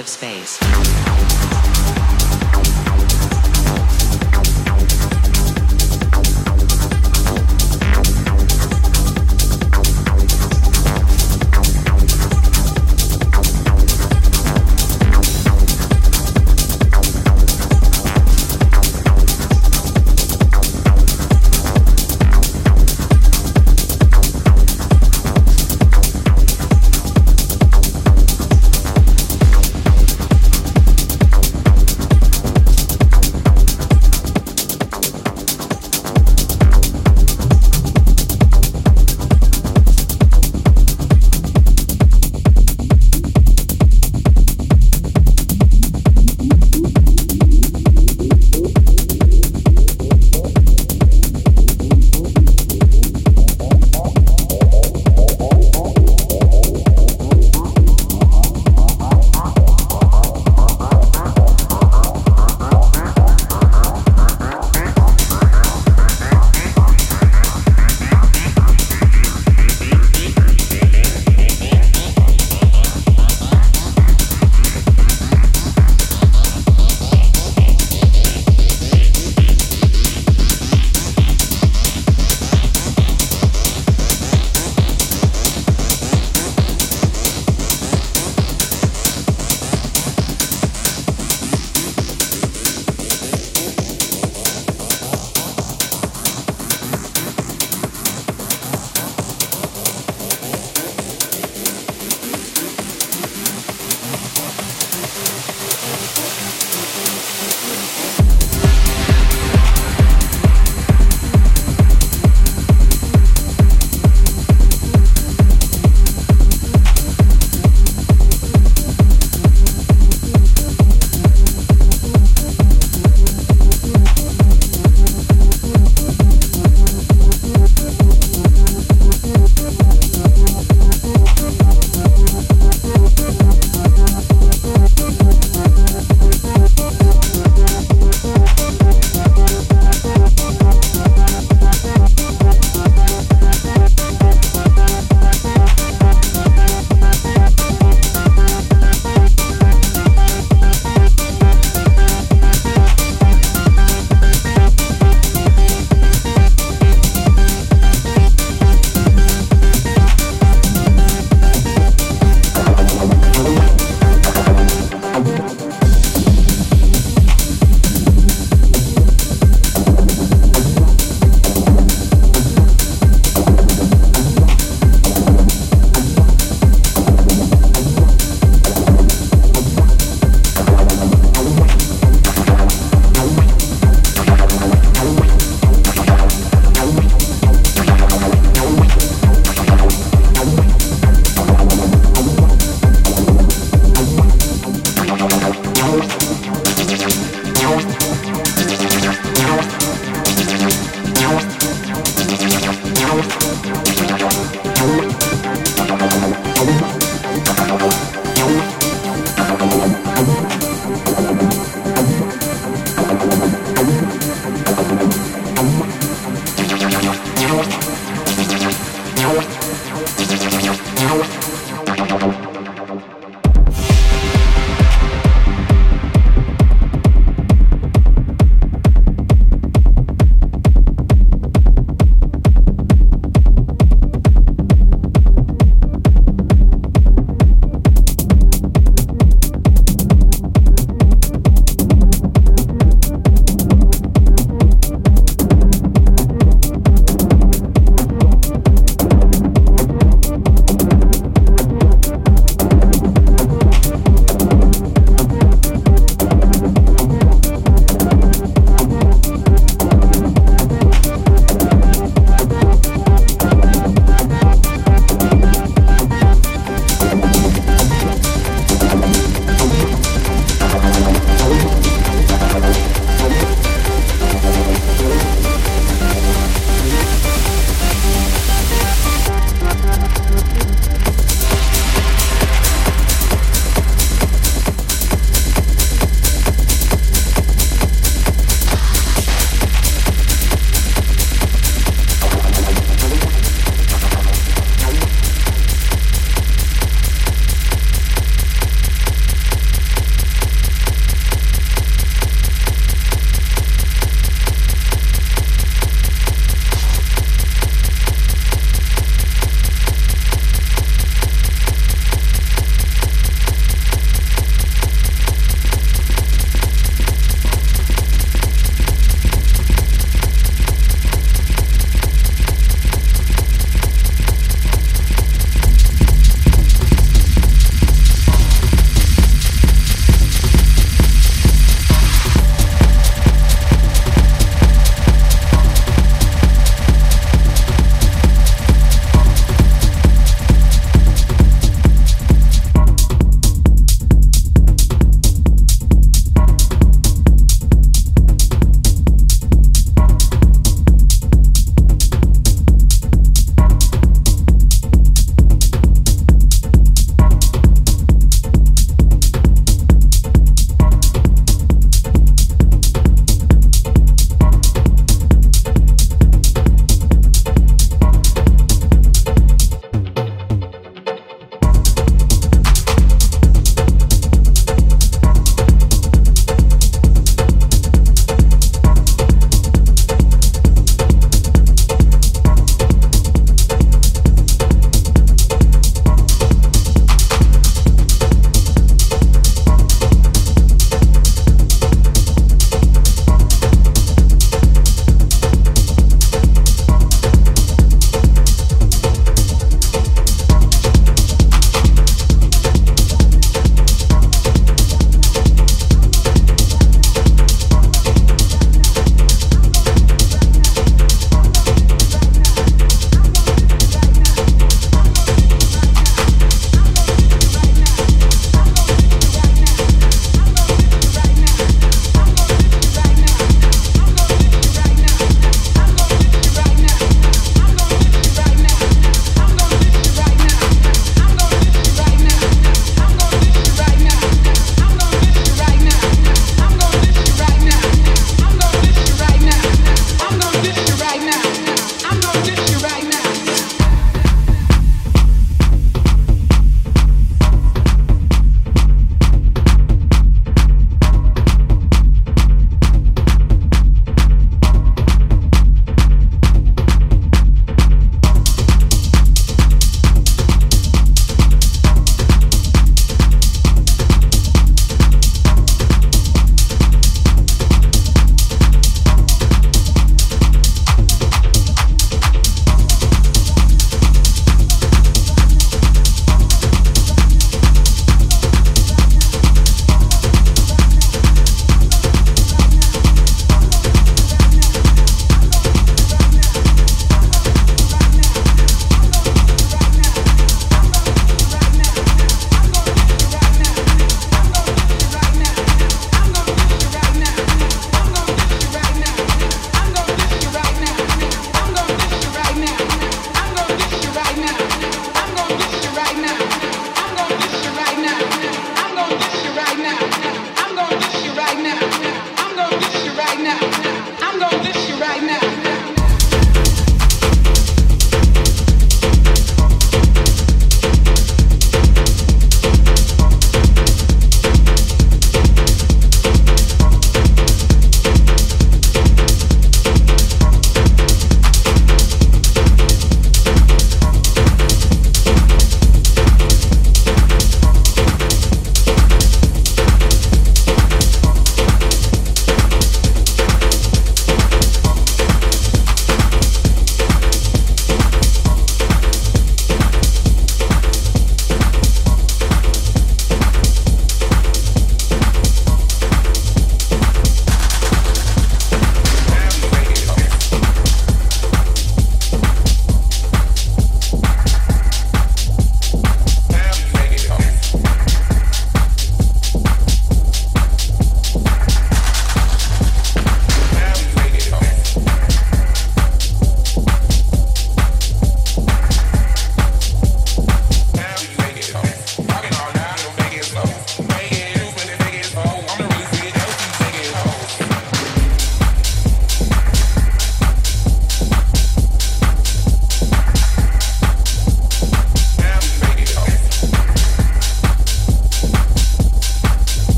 of space.